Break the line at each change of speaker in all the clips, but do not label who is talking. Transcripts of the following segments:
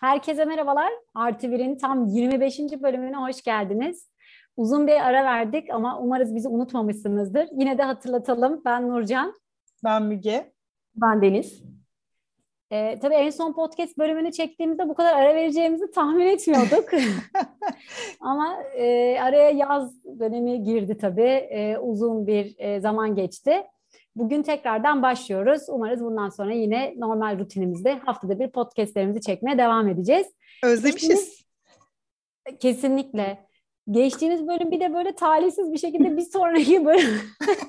Herkese merhabalar. Artı Bir'in tam 25. bölümüne hoş geldiniz. Uzun bir ara verdik ama umarız bizi unutmamışsınızdır. Yine de hatırlatalım. Ben Nurcan.
Ben Müge.
Ben Deniz.
Ee, tabii en son podcast bölümünü çektiğimizde bu kadar ara vereceğimizi tahmin etmiyorduk. Ama e, araya yaz dönemi girdi tabii. E, uzun bir e, zaman geçti. Bugün tekrardan başlıyoruz. Umarız bundan sonra yine normal rutinimizde haftada bir podcastlerimizi çekmeye devam edeceğiz.
Özlemişiz.
Kesinlikle. Geçtiğimiz bölüm bir de böyle talihsiz bir şekilde bir sonraki bölüm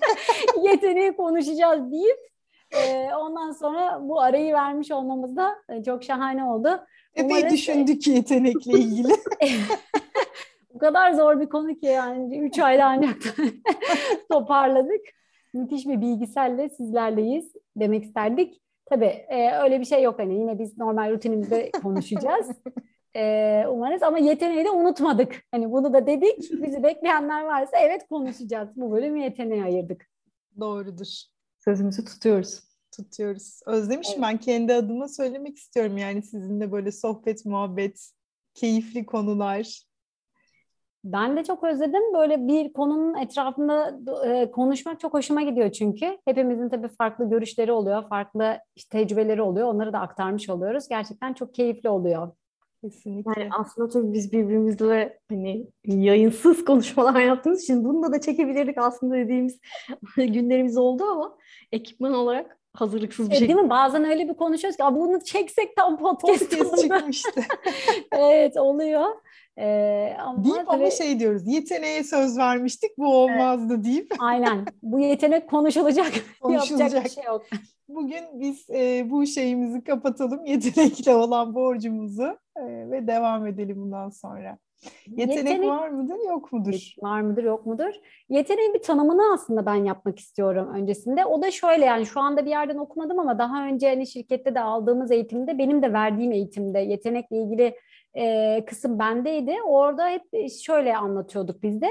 yeteneği konuşacağız deyip e, ondan sonra bu arayı vermiş olmamız da e, çok şahane oldu.
Epey düşündük yetenekle ilgili.
Bu kadar zor bir konu ki yani üç ayda ancak toparladık. Müthiş bir bilgiselle sizlerleyiz demek isterdik. Tabii e, öyle bir şey yok hani yine biz normal rutinimizde konuşacağız. e, umarız ama yeteneği de unutmadık. Hani bunu da dedik. Bizi bekleyenler varsa evet konuşacağız. Bu bölümü yeteneğe ayırdık.
Doğrudur.
Sözümüzü tutuyoruz.
Tutuyoruz. Özlemişim evet. ben kendi adıma söylemek istiyorum yani sizinle böyle sohbet, muhabbet, keyifli konular.
Ben de çok özledim. Böyle bir konunun etrafında e, konuşmak çok hoşuma gidiyor çünkü. Hepimizin tabii farklı görüşleri oluyor, farklı işte tecrübeleri oluyor. Onları da aktarmış oluyoruz. Gerçekten çok keyifli oluyor.
Kesinlikle. Yani aslında tabii biz birbirimizle hani yayınsız konuşmalar yaptığımız için bunu da çekebilirdik aslında dediğimiz günlerimiz oldu ama ekipman olarak hazırlıksız bir şey.
Değil mi? Bazen öyle bir konuşuyoruz ki bunu çeksek tam podcast,
podcast çıkmıştı.
evet oluyor. Ee,
ama deyip tabii... ama şey diyoruz yeteneğe söz vermiştik bu olmazdı evet. deyip.
Aynen bu yetenek konuşulacak. konuşulacak. Yapacak bir şey yok.
Bugün biz e, bu şeyimizi kapatalım yetenekle olan borcumuzu e, ve devam edelim bundan sonra. Yetenek, Yetenek var mıdır yok mudur?
Var mıdır yok mudur? Yeteneğin bir tanımını aslında ben yapmak istiyorum öncesinde. O da şöyle yani şu anda bir yerden okumadım ama daha önce hani şirkette de aldığımız eğitimde benim de verdiğim eğitimde yetenekle ilgili e, kısım bendeydi. Orada hep şöyle anlatıyorduk biz de.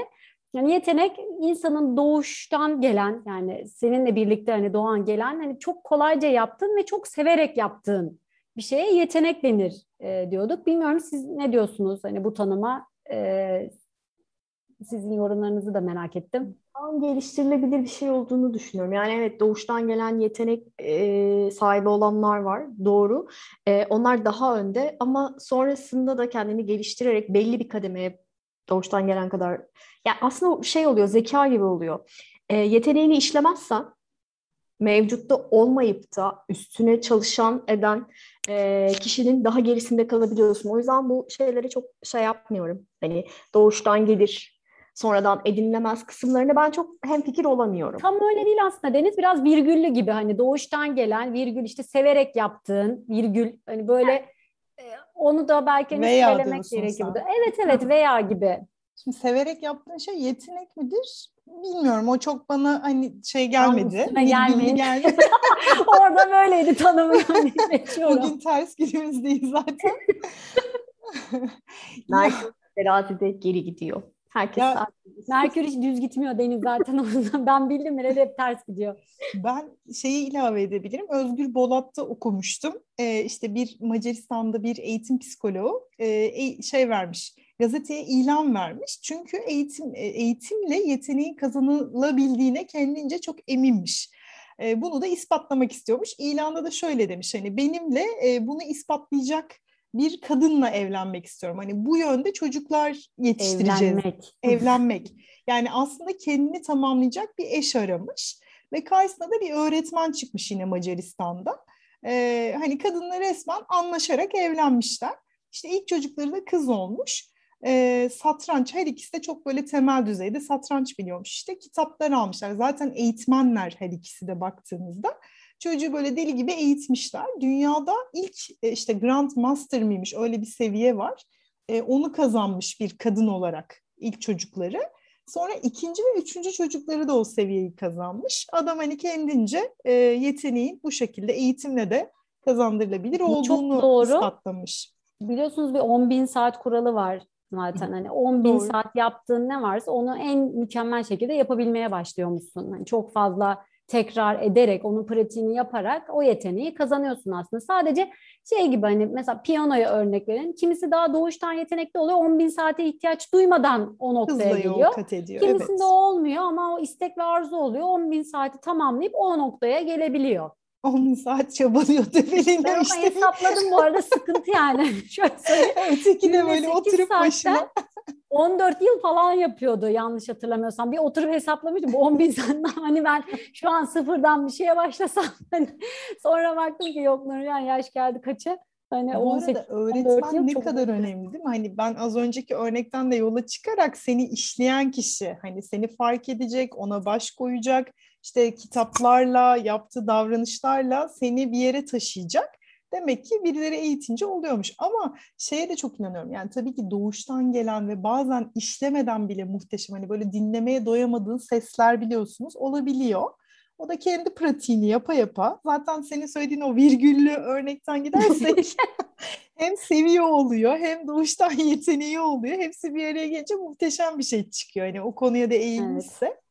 Yani yetenek insanın doğuştan gelen yani seninle birlikte hani doğan gelen hani çok kolayca yaptığın ve çok severek yaptığın bir şeye yetenek denir e, diyorduk. Bilmiyorum siz ne diyorsunuz hani bu tanıma? E, sizin yorumlarınızı da merak ettim.
Tam geliştirilebilir bir şey olduğunu düşünüyorum. Yani evet doğuştan gelen yetenek e, sahibi olanlar var. Doğru. E, onlar daha önde ama sonrasında da kendini geliştirerek belli bir kademeye doğuştan gelen kadar yani aslında şey oluyor zeka gibi oluyor. E, yeteneğini işlemezsen mevcutta olmayıp da üstüne çalışan eden e, kişinin daha gerisinde kalabiliyorsun. O yüzden bu şeylere çok şey yapmıyorum. Hani doğuştan gelir, sonradan edinilemez kısımlarını ben çok hemfikir olamıyorum.
Tam öyle değil aslında Deniz biraz virgüllü gibi hani doğuştan gelen virgül işte severek yaptığın virgül hani böyle e, onu da belki hani söylemek gerekiyor. Evet evet veya gibi.
Şimdi severek yaptığın şey yetenek midir? Bilmiyorum. O çok bana hani şey gelmedi.
Gelmeyin. geldi. Orada böyleydi tanımı.
Bugün ters günümüzdeyiz zaten.
Merkür terazide geri gidiyor. Herkes ya,
Merkür hiç düz gitmiyor Deniz zaten o yüzden ben bildim nerede hep ters gidiyor.
Ben şeyi ilave edebilirim. Özgür Bolat'ta okumuştum. Ee, işte bir Macaristan'da bir eğitim psikoloğu e, şey vermiş gazeteye ilan vermiş. Çünkü eğitim e, eğitimle yeteneğin kazanılabildiğine kendince çok eminmiş. E, bunu da ispatlamak istiyormuş. İlanda da şöyle demiş hani benimle e, bunu ispatlayacak bir kadınla evlenmek istiyorum. Hani bu yönde çocuklar yetiştireceğiz. Evlenmek. Evlenmek. Yani aslında kendini tamamlayacak bir eş aramış. Ve karşısına da bir öğretmen çıkmış yine Macaristan'da. Ee, hani kadınla resmen anlaşarak evlenmişler. İşte ilk çocukları da kız olmuş e, satranç her ikisi de çok böyle temel düzeyde satranç biliyormuş işte kitaplar almışlar zaten eğitmenler her ikisi de baktığımızda çocuğu böyle deli gibi eğitmişler dünyada ilk e, işte Grand Master miymiş öyle bir seviye var e, onu kazanmış bir kadın olarak ilk çocukları sonra ikinci ve üçüncü çocukları da o seviyeyi kazanmış adam hani kendince e, yeteneğin bu şekilde eğitimle de kazandırılabilir olduğunu ispatlamış.
Biliyorsunuz bir 10 bin saat kuralı var zaten. Hani 10 bin Doğru. saat yaptığın ne varsa onu en mükemmel şekilde yapabilmeye başlıyormuşsun. Hani çok fazla tekrar ederek, onun pratiğini yaparak o yeteneği kazanıyorsun aslında. Sadece şey gibi hani mesela piyanoya örnek verin. Kimisi daha doğuştan yetenekli oluyor. 10 bin saate ihtiyaç duymadan o noktaya Hızla geliyor. Kat ediyor. Kimisinde evet. olmuyor ama o istek ve arzu oluyor. 10 bin saati tamamlayıp o noktaya gelebiliyor.
10 saat çabalıyor tepeliğinde
ben işte. hesapladım bu arada sıkıntı yani. Şöyle söyleyeyim.
Öteki de böyle oturup başına.
14 yıl falan yapıyordu yanlış hatırlamıyorsam. Bir oturup hesaplamıştım. Bu 10 bin senden hani ben şu an sıfırdan bir şeye başlasam. Hani sonra baktım ki yok Nurcan yaş geldi kaça. Hani
Bu 18, arada öğretmen ne kadar önemli değil mi? Hani ben az önceki örnekten de yola çıkarak seni işleyen kişi hani seni fark edecek, ona baş koyacak, işte kitaplarla, yaptığı davranışlarla seni bir yere taşıyacak. Demek ki birileri eğitince oluyormuş. Ama şeye de çok inanıyorum. Yani tabii ki doğuştan gelen ve bazen işlemeden bile muhteşem. Hani böyle dinlemeye doyamadığın sesler biliyorsunuz olabiliyor. O da kendi pratiğini yapa yapa. Zaten senin söylediğin o virgüllü örnekten gidersek hem seviyor oluyor hem doğuştan yeteneği oluyor. Hepsi bir araya gelince muhteşem bir şey çıkıyor. Hani o konuya da eğilmişse. Evet.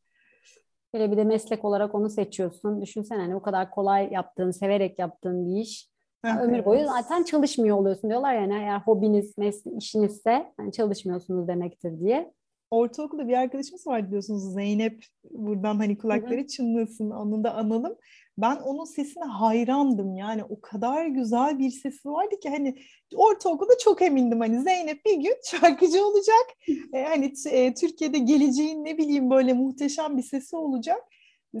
Böyle bir de meslek olarak onu seçiyorsun. Düşünsene hani o kadar kolay yaptığın, severek yaptığın bir iş. Yani ömür boyu zaten çalışmıyor oluyorsun diyorlar yani eğer hobiniz, mes- işinizse yani çalışmıyorsunuz demektir diye.
Ortaokulda bir arkadaşımız var diyorsunuz Zeynep buradan hani kulakları Hı-hı. çınlasın onu da analım. Ben onun sesine hayrandım yani o kadar güzel bir sesi vardı ki hani ortaokulda çok emindim hani Zeynep bir gün şarkıcı olacak. ee, hani e, Türkiye'de geleceğin ne bileyim böyle muhteşem bir sesi olacak.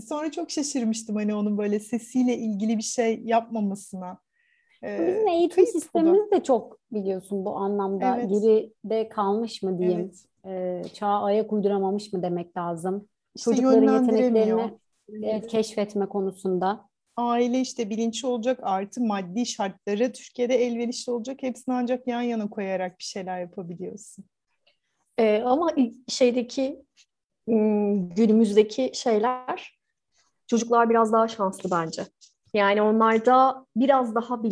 Sonra çok şaşırmıştım hani onun böyle sesiyle ilgili bir şey yapmamasına.
Bizim eğitim sistemimiz de çok biliyorsun bu anlamda evet. geride kalmış mı diyeyim. Evet. E, çağa ayak uyduramamış mı demek lazım. İşte Çocukların yeteneklerini evet, keşfetme konusunda.
Aile işte bilinçli olacak artı maddi şartları Türkiye'de elverişli olacak. Hepsini ancak yan yana koyarak bir şeyler yapabiliyorsun.
Ee, ama şeydeki günümüzdeki şeyler çocuklar biraz daha şanslı bence. Yani onlarda biraz daha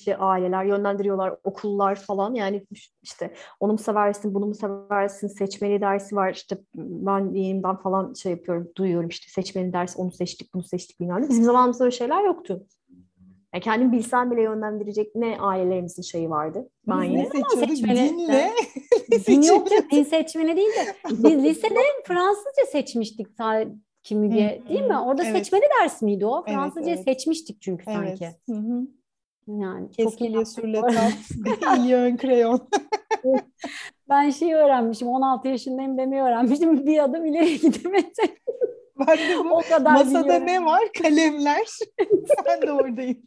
bilinçli aileler yönlendiriyorlar, okullar falan. Yani işte onu mu seversin, bunu mu seversin, seçmeli dersi var. İşte ben yeğenimden falan şey yapıyorum, duyuyorum işte seçmeli ders, onu seçtik, bunu seçtik bilmem Bizim zamanımızda öyle şeyler yoktu. Yani kendim bilsem bile yönlendirecek ne ailelerimizin şeyi vardı.
Ben Biz ne seçmeli? Dinle.
Din yok din değil de biz lisede Fransızca seçmiştik kimya değil mi? Orada evet. seçmeli ders miydi o? Fransızca evet, evet. seçmiştik çünkü evet. sanki. Hı hı.
Yani Keskiliye sürletat, yön kreyon.
ben şeyi öğrenmişim, 16 yaşındayım demeyi öğrenmişim. Bir adım ileri gidemedim.
Ben de bu o kadar masada biliyorum. ne var? Kalemler. Sen de oradayım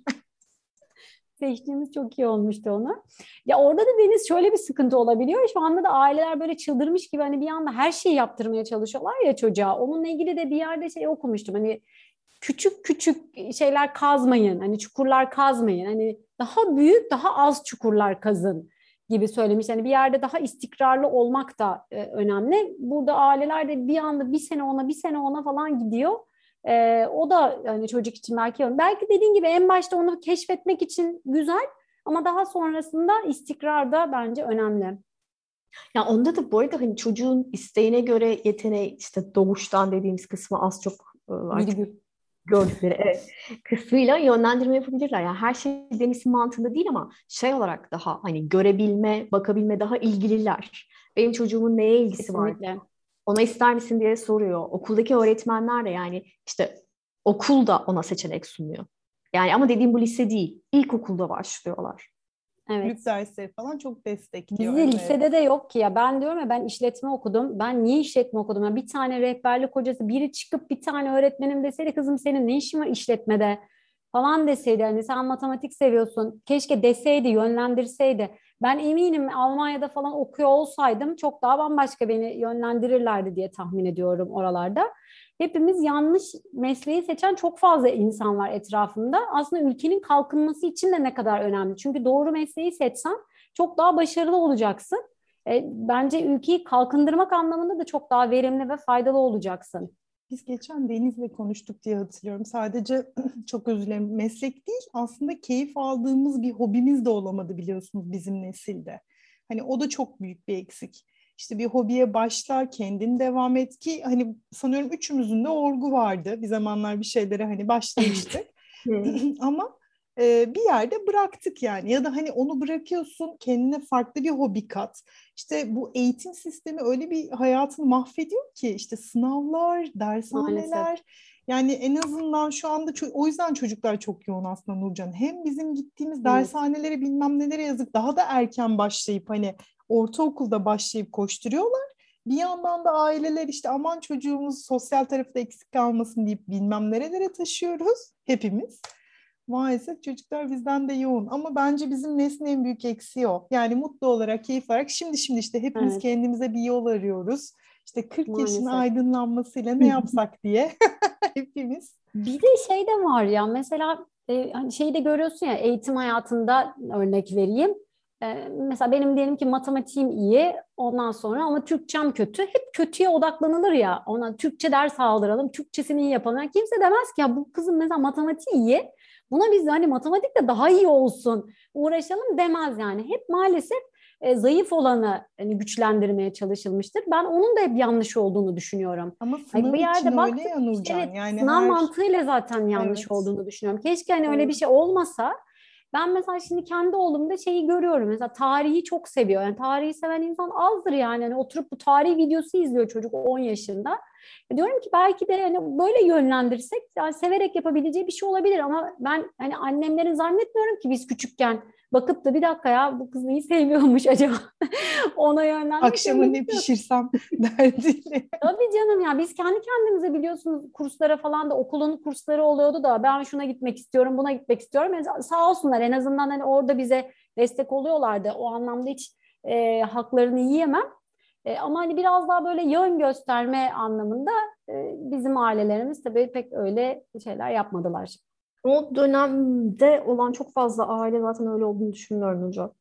seçtiğimiz çok iyi olmuştu onu. Ya orada da Deniz şöyle bir sıkıntı olabiliyor. Şu anda da aileler böyle çıldırmış gibi hani bir anda her şeyi yaptırmaya çalışıyorlar ya çocuğa. Onunla ilgili de bir yerde şey okumuştum. Hani küçük küçük şeyler kazmayın. Hani çukurlar kazmayın. Hani daha büyük, daha az çukurlar kazın gibi söylemiş. Yani bir yerde daha istikrarlı olmak da e, önemli. Burada aileler de bir anda bir sene ona, bir sene ona falan gidiyor e, o da hani çocuk için belki belki dediğin gibi en başta onu keşfetmek için güzel ama daha sonrasında istikrar da bence önemli.
Ya onda da bu arada hani çocuğun isteğine göre yeteneği işte doğuştan dediğimiz kısmı az çok e, artık gördükleri evet, kısmıyla yönlendirme yapabilirler. Yani her şey Deniz'in mantığında değil ama şey olarak daha hani görebilme, bakabilme daha ilgililer. Benim çocuğumun neye ilgisi Kesinlikle. var? ona ister misin diye soruyor. Okuldaki öğretmenler de yani işte okul da ona seçenek sunuyor. Yani ama dediğim bu lise değil. İlkokulda başlıyorlar.
Evet. Büyük dersleri falan çok destekliyor.
Bizi evet. lisede de yok ki ya. Ben diyorum ya ben işletme okudum. Ben niye işletme okudum? Ya bir tane rehberlik hocası biri çıkıp bir tane öğretmenim deseydi kızım senin ne işin var işletmede falan deseydi. Hani sen matematik seviyorsun. Keşke deseydi, yönlendirseydi. Ben eminim Almanya'da falan okuyor olsaydım çok daha bambaşka beni yönlendirirlerdi diye tahmin ediyorum oralarda. Hepimiz yanlış mesleği seçen çok fazla insan var etrafında. Aslında ülkenin kalkınması için de ne kadar önemli. Çünkü doğru mesleği seçsen çok daha başarılı olacaksın. E, bence ülkeyi kalkındırmak anlamında da çok daha verimli ve faydalı olacaksın.
Biz geçen Deniz'le konuştuk diye hatırlıyorum. Sadece çok özür dilerim meslek değil aslında keyif aldığımız bir hobimiz de olamadı biliyorsunuz bizim nesilde. Hani o da çok büyük bir eksik. işte bir hobiye başla, kendin devam et ki hani sanıyorum üçümüzün de orgu vardı. Bir zamanlar bir şeylere hani başlamıştık. Ama e, bir yerde bıraktık yani ya da hani onu bırakıyorsun kendine farklı bir hobi kat. İşte bu eğitim sistemi öyle bir hayatını mahvediyor ki işte sınavlar, dershaneler Maalesef. yani en azından şu anda o yüzden çocuklar çok yoğun aslında Nurcan. Hem bizim gittiğimiz evet. dershanelere bilmem nelere yazık daha da erken başlayıp hani ortaokulda başlayıp koşturuyorlar. Bir yandan da aileler işte aman çocuğumuz sosyal tarafta eksik kalmasın deyip bilmem nerelere taşıyoruz hepimiz maalesef çocuklar bizden de yoğun. Ama bence bizim neslin en büyük eksiği o. Yani mutlu olarak, keyif alarak şimdi şimdi işte hepimiz evet. kendimize bir yol arıyoruz. İşte 40 maalesef. yaşın aydınlanmasıyla ne yapsak diye hepimiz.
Bir de şey de var ya mesela e, hani şeyi de görüyorsun ya eğitim hayatında örnek vereyim. E, mesela benim diyelim ki matematiğim iyi ondan sonra ama Türkçem kötü. Hep kötüye odaklanılır ya. Ona Türkçe ders aldıralım, Türkçesini iyi yapalım. Yani kimse demez ki ya bu kızın mesela matematiği iyi Buna biz hani matematikte daha iyi olsun uğraşalım demez yani. Hep maalesef e, zayıf olanı hani güçlendirmeye çalışılmıştır. Ben onun da hep yanlış olduğunu düşünüyorum.
Ama sınav yani bir yerde için baktık, öyle ya Nurcan.
Evet,
yani
sınav her... mantığıyla zaten yanlış evet. olduğunu düşünüyorum. Keşke hani evet. öyle bir şey olmasa. Ben mesela şimdi kendi oğlumda şeyi görüyorum. Mesela tarihi çok seviyor. Yani tarihi seven insan azdır yani. yani oturup bu tarih videosu izliyor çocuk 10 yaşında. Diyorum ki belki de hani böyle yönlendirsek yani severek yapabileceği bir şey olabilir ama ben hani annemlerin zannetmiyorum ki biz küçükken bakıp da bir dakika ya bu kız neyi seviyormuş acaba ona yönlendirmek.
Akşama ne pişirsem derdiyle.
Tabii canım ya biz kendi kendimize biliyorsunuz kurslara falan da okulun kursları oluyordu da ben şuna gitmek istiyorum buna gitmek istiyorum. Yani sağ olsunlar en azından hani orada bize destek oluyorlardı. O anlamda hiç e, haklarını yiyemem. E, ama hani biraz daha böyle yön gösterme anlamında e, bizim ailelerimiz tabii pek öyle şeyler yapmadılar.
O dönemde olan çok fazla aile zaten öyle olduğunu düşünmüyorum hocam.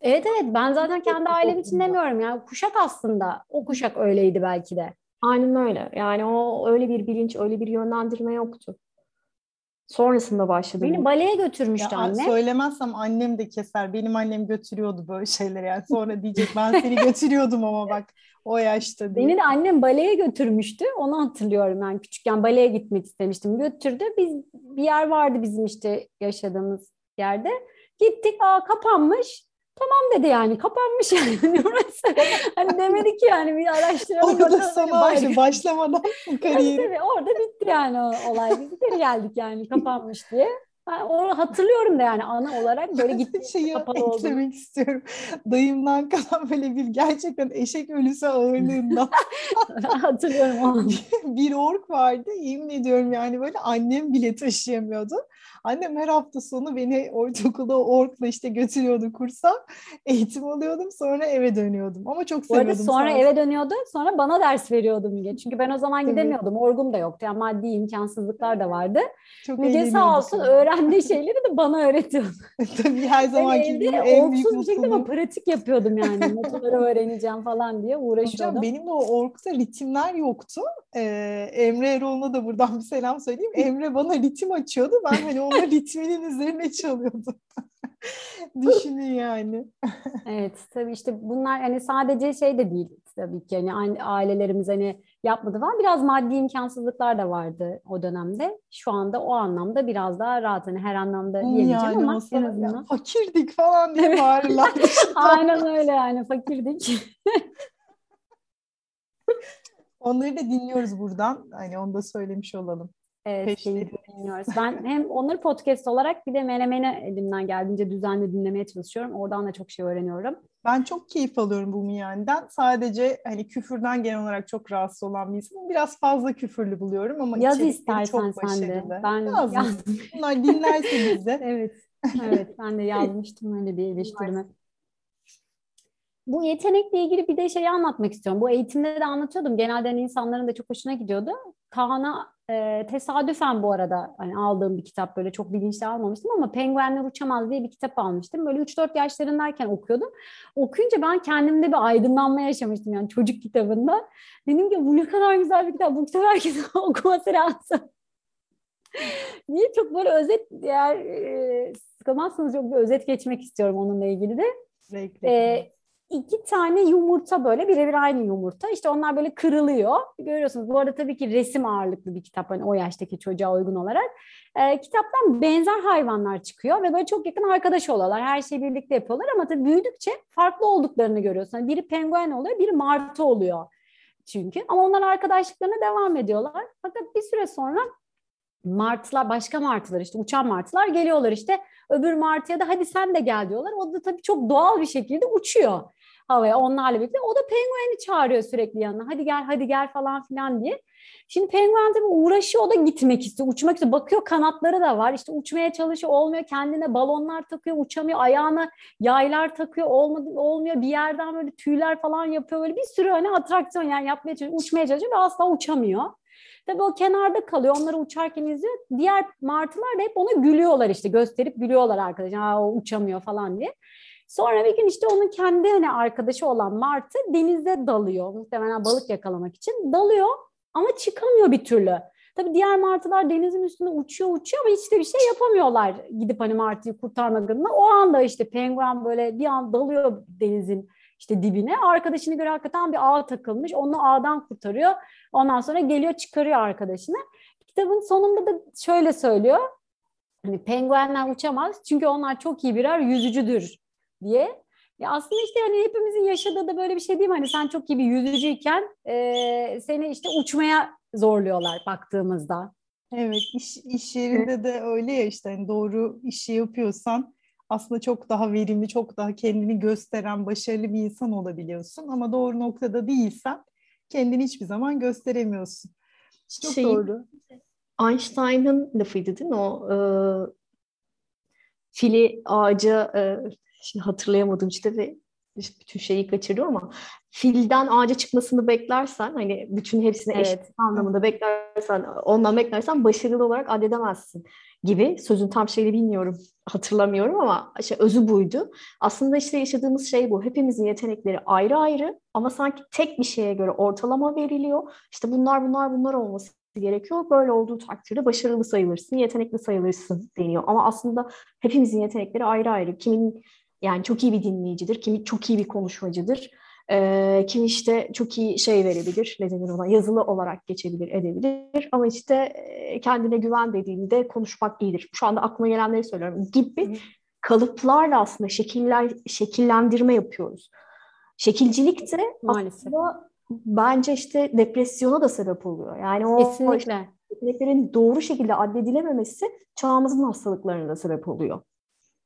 Evet evet ben zaten kendi ailem için demiyorum yani kuşak aslında o kuşak öyleydi belki de.
Aynen öyle yani o öyle bir bilinç öyle bir yönlendirme yoktu. Sonrasında başladı.
Beni baleye götürmüştü ya, anne.
Söylemezsem annem de keser. Benim annem götürüyordu böyle şeyleri. Yani sonra diyecek ben seni götürüyordum ama bak o yaşta
diye. Beni de annem baleye götürmüştü. Onu hatırlıyorum yani küçükken baleye gitmek istemiştim. Götürdü. Biz bir yer vardı bizim işte yaşadığımız yerde. Gittik. Aa kapanmış. Tamam dedi yani kapanmış yani burası. hani demedi ki yani bir araştıralım.
Orada sana hani başlamadan kariyeri.
tabii, orada bitti yani o olay. Biz geri geldik yani kapanmış diye. Ben onu hatırlıyorum da yani ana olarak böyle gitti
şeyi kapalı eklemek istiyorum. Dayımdan kalan böyle bir gerçekten eşek ölüsü ağırlığından.
hatırlıyorum onu.
bir ork vardı yemin ediyorum yani böyle annem bile taşıyamıyordu. Annem her hafta sonu beni ortaokulda orkla işte götürüyordu kursa. Eğitim alıyordum sonra eve dönüyordum. Ama çok seviyordum. Bu arada
sonra eve dönüyordu sonra bana ders veriyordu Müge. Çünkü ben o zaman gidemiyordum. Orgum da yoktu. Yani maddi imkansızlıklar da vardı. Çok Müge sağ olsun öğrendiği şeyleri de bana öğretiyordu.
Tabii her zamanki gibi en büyük
bir şekilde ama pratik yapıyordum yani. Notaları öğreneceğim falan diye uğraşıyordum.
Hocam benim de o orkta ritimler yoktu. Ee, Emre Erol'una da buradan bir selam söyleyeyim. Emre bana ritim açıyordu. Ben hani onu ritminin üzerine çalıyordum. Düşünün yani.
evet tabii işte bunlar hani sadece şey de değil tabii ki hani ailelerimiz hani yapmadı falan biraz maddi imkansızlıklar da vardı o dönemde. Şu anda o anlamda biraz daha rahat hani her anlamda diyemeyeceğim yani ama en azından. Ya,
fakirdik falan diye bağırırlar.
Aynen öyle yani fakirdik.
Onları da dinliyoruz buradan. Hani onu da söylemiş olalım.
Evet, dinliyoruz. Ben hem onları podcast olarak bir de Menemen'i elimden geldiğince düzenli dinlemeye çalışıyorum. Oradan da çok şey öğreniyorum.
Ben çok keyif alıyorum bu miyaniden. Sadece hani küfürden genel olarak çok rahatsız olan bir insanım. Biraz fazla küfürlü buluyorum ama
Yaz istersen çok sen de. Ben
yazdım. Bunlar dinlerse bize.
evet. Evet ben de yazmıştım öyle bir eleştirme. Bu yetenekle ilgili bir de şeyi anlatmak istiyorum. Bu eğitimde de anlatıyordum. Genelde hani insanların da çok hoşuna gidiyordu. Kaan'a e, tesadüfen bu arada hani aldığım bir kitap böyle çok bilinçli almamıştım ama Penguenler Uçamaz diye bir kitap almıştım. Böyle 3-4 yaşlarındayken okuyordum. Okuyunca ben kendimde bir aydınlanma yaşamıştım yani çocuk kitabında. Dedim ki bu ne kadar güzel bir kitap. Bu kitabı herkesin okuması lazım. Niye çok böyle özet eğer e, sıkılmazsanız çok bir özet geçmek istiyorum onunla ilgili de.
Zevkli. E,
iki tane yumurta böyle birebir aynı yumurta. İşte onlar böyle kırılıyor. Görüyorsunuz. Bu arada tabii ki resim ağırlıklı bir kitap hani o yaştaki çocuğa uygun olarak. E, kitaptan benzer hayvanlar çıkıyor ve böyle çok yakın arkadaş oluyorlar. Her şeyi birlikte yapıyorlar ama tabii büyüdükçe farklı olduklarını görüyorsun. Yani biri penguen oluyor, biri martı oluyor çünkü. Ama onlar arkadaşlıklarına devam ediyorlar. Fakat bir süre sonra martılar, başka martılar işte uçan martılar geliyorlar işte. Öbür martıya da hadi sen de gel diyorlar. O da tabii çok doğal bir şekilde uçuyor havaya onlarla birlikte. O da pengueni çağırıyor sürekli yanına. Hadi gel hadi gel falan filan diye. Şimdi penguen tabii uğraşıyor o da gitmek istiyor, uçmak istiyor. Bakıyor kanatları da var. İşte uçmaya çalışıyor olmuyor. Kendine balonlar takıyor, uçamıyor. Ayağına yaylar takıyor, olmadı, olmuyor. Bir yerden böyle tüyler falan yapıyor. Böyle bir sürü hani atraksiyon yani yapmaya çalışıyor, uçmaya çalışıyor ve asla uçamıyor. Tabii o kenarda kalıyor. Onları uçarken izliyor. Diğer martılar da hep ona gülüyorlar işte. Gösterip gülüyorlar arkadaşlar. Ha o uçamıyor falan diye. Sonra bir gün işte onun kendi hani arkadaşı olan Martı denize dalıyor. Muhtemelen balık yakalamak için. Dalıyor ama çıkamıyor bir türlü. Tabii diğer martılar denizin üstünde uçuyor uçuyor ama hiç de bir şey yapamıyorlar gidip hani martıyı kurtarmak adına. O anda işte penguen böyle bir an dalıyor denizin işte dibine. Arkadaşını göre hakikaten bir ağ takılmış. Onu ağdan kurtarıyor. Ondan sonra geliyor çıkarıyor arkadaşını. Kitabın sonunda da şöyle söylüyor. Hani penguenler uçamaz çünkü onlar çok iyi birer yüzücüdür diye. Ya aslında işte hani hepimizin yaşadığı da böyle bir şey değil mi? Hani sen çok iyi bir yüzücüyken e, seni işte uçmaya zorluyorlar baktığımızda.
Evet iş, iş yerinde de öyle ya işte hani doğru işi yapıyorsan aslında çok daha verimli, çok daha kendini gösteren başarılı bir insan olabiliyorsun ama doğru noktada değilsen kendini hiçbir zaman gösteremiyorsun. Çok şey, doğru.
Einstein'ın lafıydı değil mi o? E, fili ağaca e, şimdi hatırlayamadım işte ve bütün şeyi kaçırdım ama filden ağaca çıkmasını beklersen hani bütün hepsini evet. eşit anlamında beklersen ondan beklersen başarılı olarak addedemezsin gibi sözün tam şeyini bilmiyorum hatırlamıyorum ama işte özü buydu. Aslında işte yaşadığımız şey bu. Hepimizin yetenekleri ayrı ayrı ama sanki tek bir şeye göre ortalama veriliyor. İşte bunlar bunlar bunlar olması gerekiyor. Böyle olduğu takdirde başarılı sayılırsın, yetenekli sayılırsın deniyor. Ama aslında hepimizin yetenekleri ayrı ayrı. Kimin yani çok iyi bir dinleyicidir, kimi çok iyi bir konuşmacıdır. E, kim işte çok iyi şey verebilir, ne denir ona, yazılı olarak geçebilir, edebilir. Ama işte kendine güven dediğinde konuşmak iyidir. Şu anda aklıma gelenleri söylüyorum gibi kalıplarla aslında şekiller, şekillendirme yapıyoruz. Şekilcilik de Maalesef. aslında bence işte depresyona da sebep oluyor. Yani o, Kesinlikle. yeteneklerin doğru şekilde addedilememesi çağımızın hastalıklarına da sebep oluyor.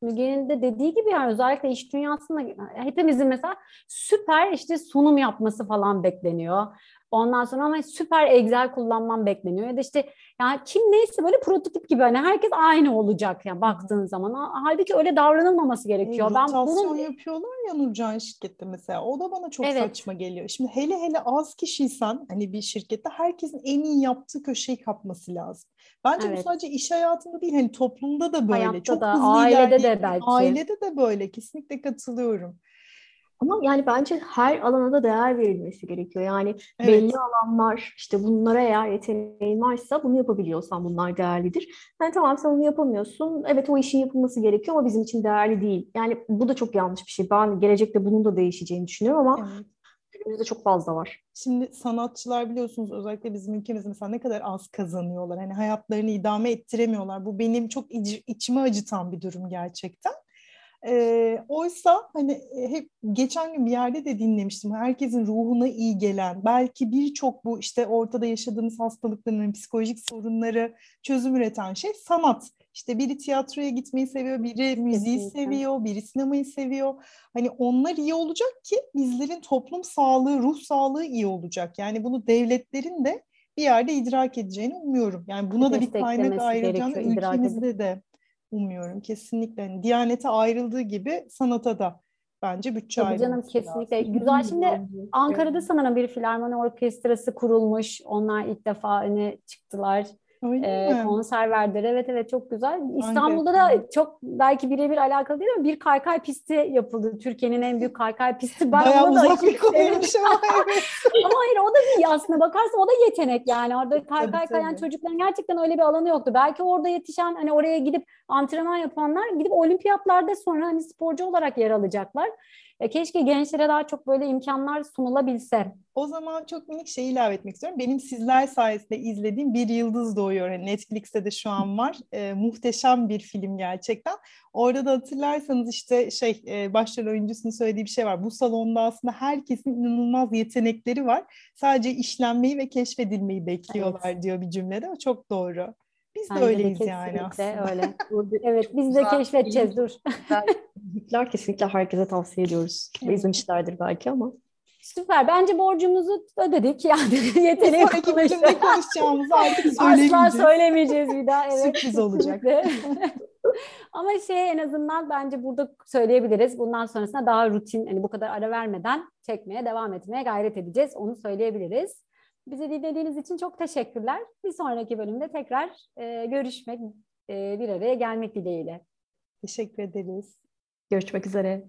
Müge'nin de dediği gibi yani özellikle iş dünyasında hepimizin mesela süper işte sunum yapması falan bekleniyor. Ondan sonra ama süper Excel kullanmam bekleniyor. Ya da işte yani kim neyse böyle prototip gibi hani herkes aynı olacak yani baktığın zaman. Halbuki öyle davranılmaması gerekiyor.
E, ben bunun yapıyorlar ya Nurcan şirkette mesela. O da bana çok evet. saçma geliyor. Şimdi hele hele az kişiysen hani bir şirkette herkesin en iyi yaptığı köşeyi kapması lazım. Bence evet. bu sadece iş hayatında değil hani toplumda da böyle. Hayatta çok da, hızlı ailede de belki. Ailede de böyle. Kesinlikle katılıyorum.
Ama yani bence her alana da değer verilmesi gerekiyor. Yani evet. belli alanlar işte bunlara eğer yeteneğin varsa bunu yapabiliyorsan bunlar değerlidir. Yani tamam sen onu yapamıyorsun. Evet o işin yapılması gerekiyor ama bizim için değerli değil. Yani bu da çok yanlış bir şey. Ben gelecekte bunun da değişeceğini düşünüyorum ama evet. günümüzde çok fazla var.
Şimdi sanatçılar biliyorsunuz özellikle bizim ülkemizde mesela ne kadar az kazanıyorlar. Hani hayatlarını idame ettiremiyorlar. Bu benim çok iç, içime acıtan bir durum gerçekten. E, oysa hani hep geçen gün bir yerde de dinlemiştim. Herkesin ruhuna iyi gelen, belki birçok bu işte ortada yaşadığımız hastalıkların, psikolojik sorunları çözüm üreten şey sanat. İşte biri tiyatroya gitmeyi seviyor, biri müziği Kesinlikle. seviyor, biri sinemayı seviyor. Hani onlar iyi olacak ki bizlerin toplum sağlığı, ruh sağlığı iyi olacak. Yani bunu devletlerin de bir yerde idrak edeceğini umuyorum. Yani buna da bir kaynak ayrılacağını ülkemizde de umuyorum kesinlikle. Yani Diyanete ayrıldığı gibi sanata da bence bütçe Tabii canım
kesinlikle. Lazım. Güzel şimdi Ankara'da sanırım bir filarmoni orkestrası kurulmuş. Onlar ilk defa hani çıktılar e, konser verdiler. Evet evet çok güzel. İstanbul'da da çok belki birebir alakalı değil ama bir kaykay pisti yapıldı. Türkiye'nin en büyük kaykay pisti.
Ben Bayağı uzak bir konuymuş ama
Ama hayır o da bir aslında bakarsan o da yetenek yani. Orada kaykay kayan çocukların gerçekten öyle bir alanı yoktu. Belki orada yetişen hani oraya gidip antrenman yapanlar gidip olimpiyatlarda sonra hani sporcu olarak yer alacaklar. E, keşke gençlere daha çok böyle imkanlar sunulabilse.
O zaman çok minik şey ilave etmek istiyorum. Benim sizler sayesinde izlediğim Bir Yıldız Doğuyor. Yani Netflix'te de şu an var. E, muhteşem bir film gerçekten. Orada da hatırlarsanız işte şey e, başrol oyuncusunun söylediği bir şey var. Bu salonda aslında herkesin inanılmaz yetenekleri var. Sadece işlenmeyi ve keşfedilmeyi bekliyorlar evet. diyor bir cümlede. O çok doğru. Biz Bence de öyleyiz de yani aslında.
öyle. evet biz de keşfedeceğiz dur.
Hitler kesinlikle herkese tavsiye ediyoruz. Evet. İzlemişlerdir belki ama.
Süper. Bence borcumuzu ödedik. Yani yeteneği
Sonraki bölümde konuşacağımızı artık söylemeyeceğiz.
Asla söylemeyeceğiz bir daha. Evet.
Sürpriz olacak.
Ama şey en azından bence burada söyleyebiliriz. Bundan sonrasında daha rutin, hani bu kadar ara vermeden çekmeye devam etmeye gayret edeceğiz. Onu söyleyebiliriz. Bizi dinlediğiniz için çok teşekkürler. Bir sonraki bölümde tekrar e, görüşmek, e, bir araya gelmek dileğiyle.
Teşekkür ederiz.
Görüşmek üzere.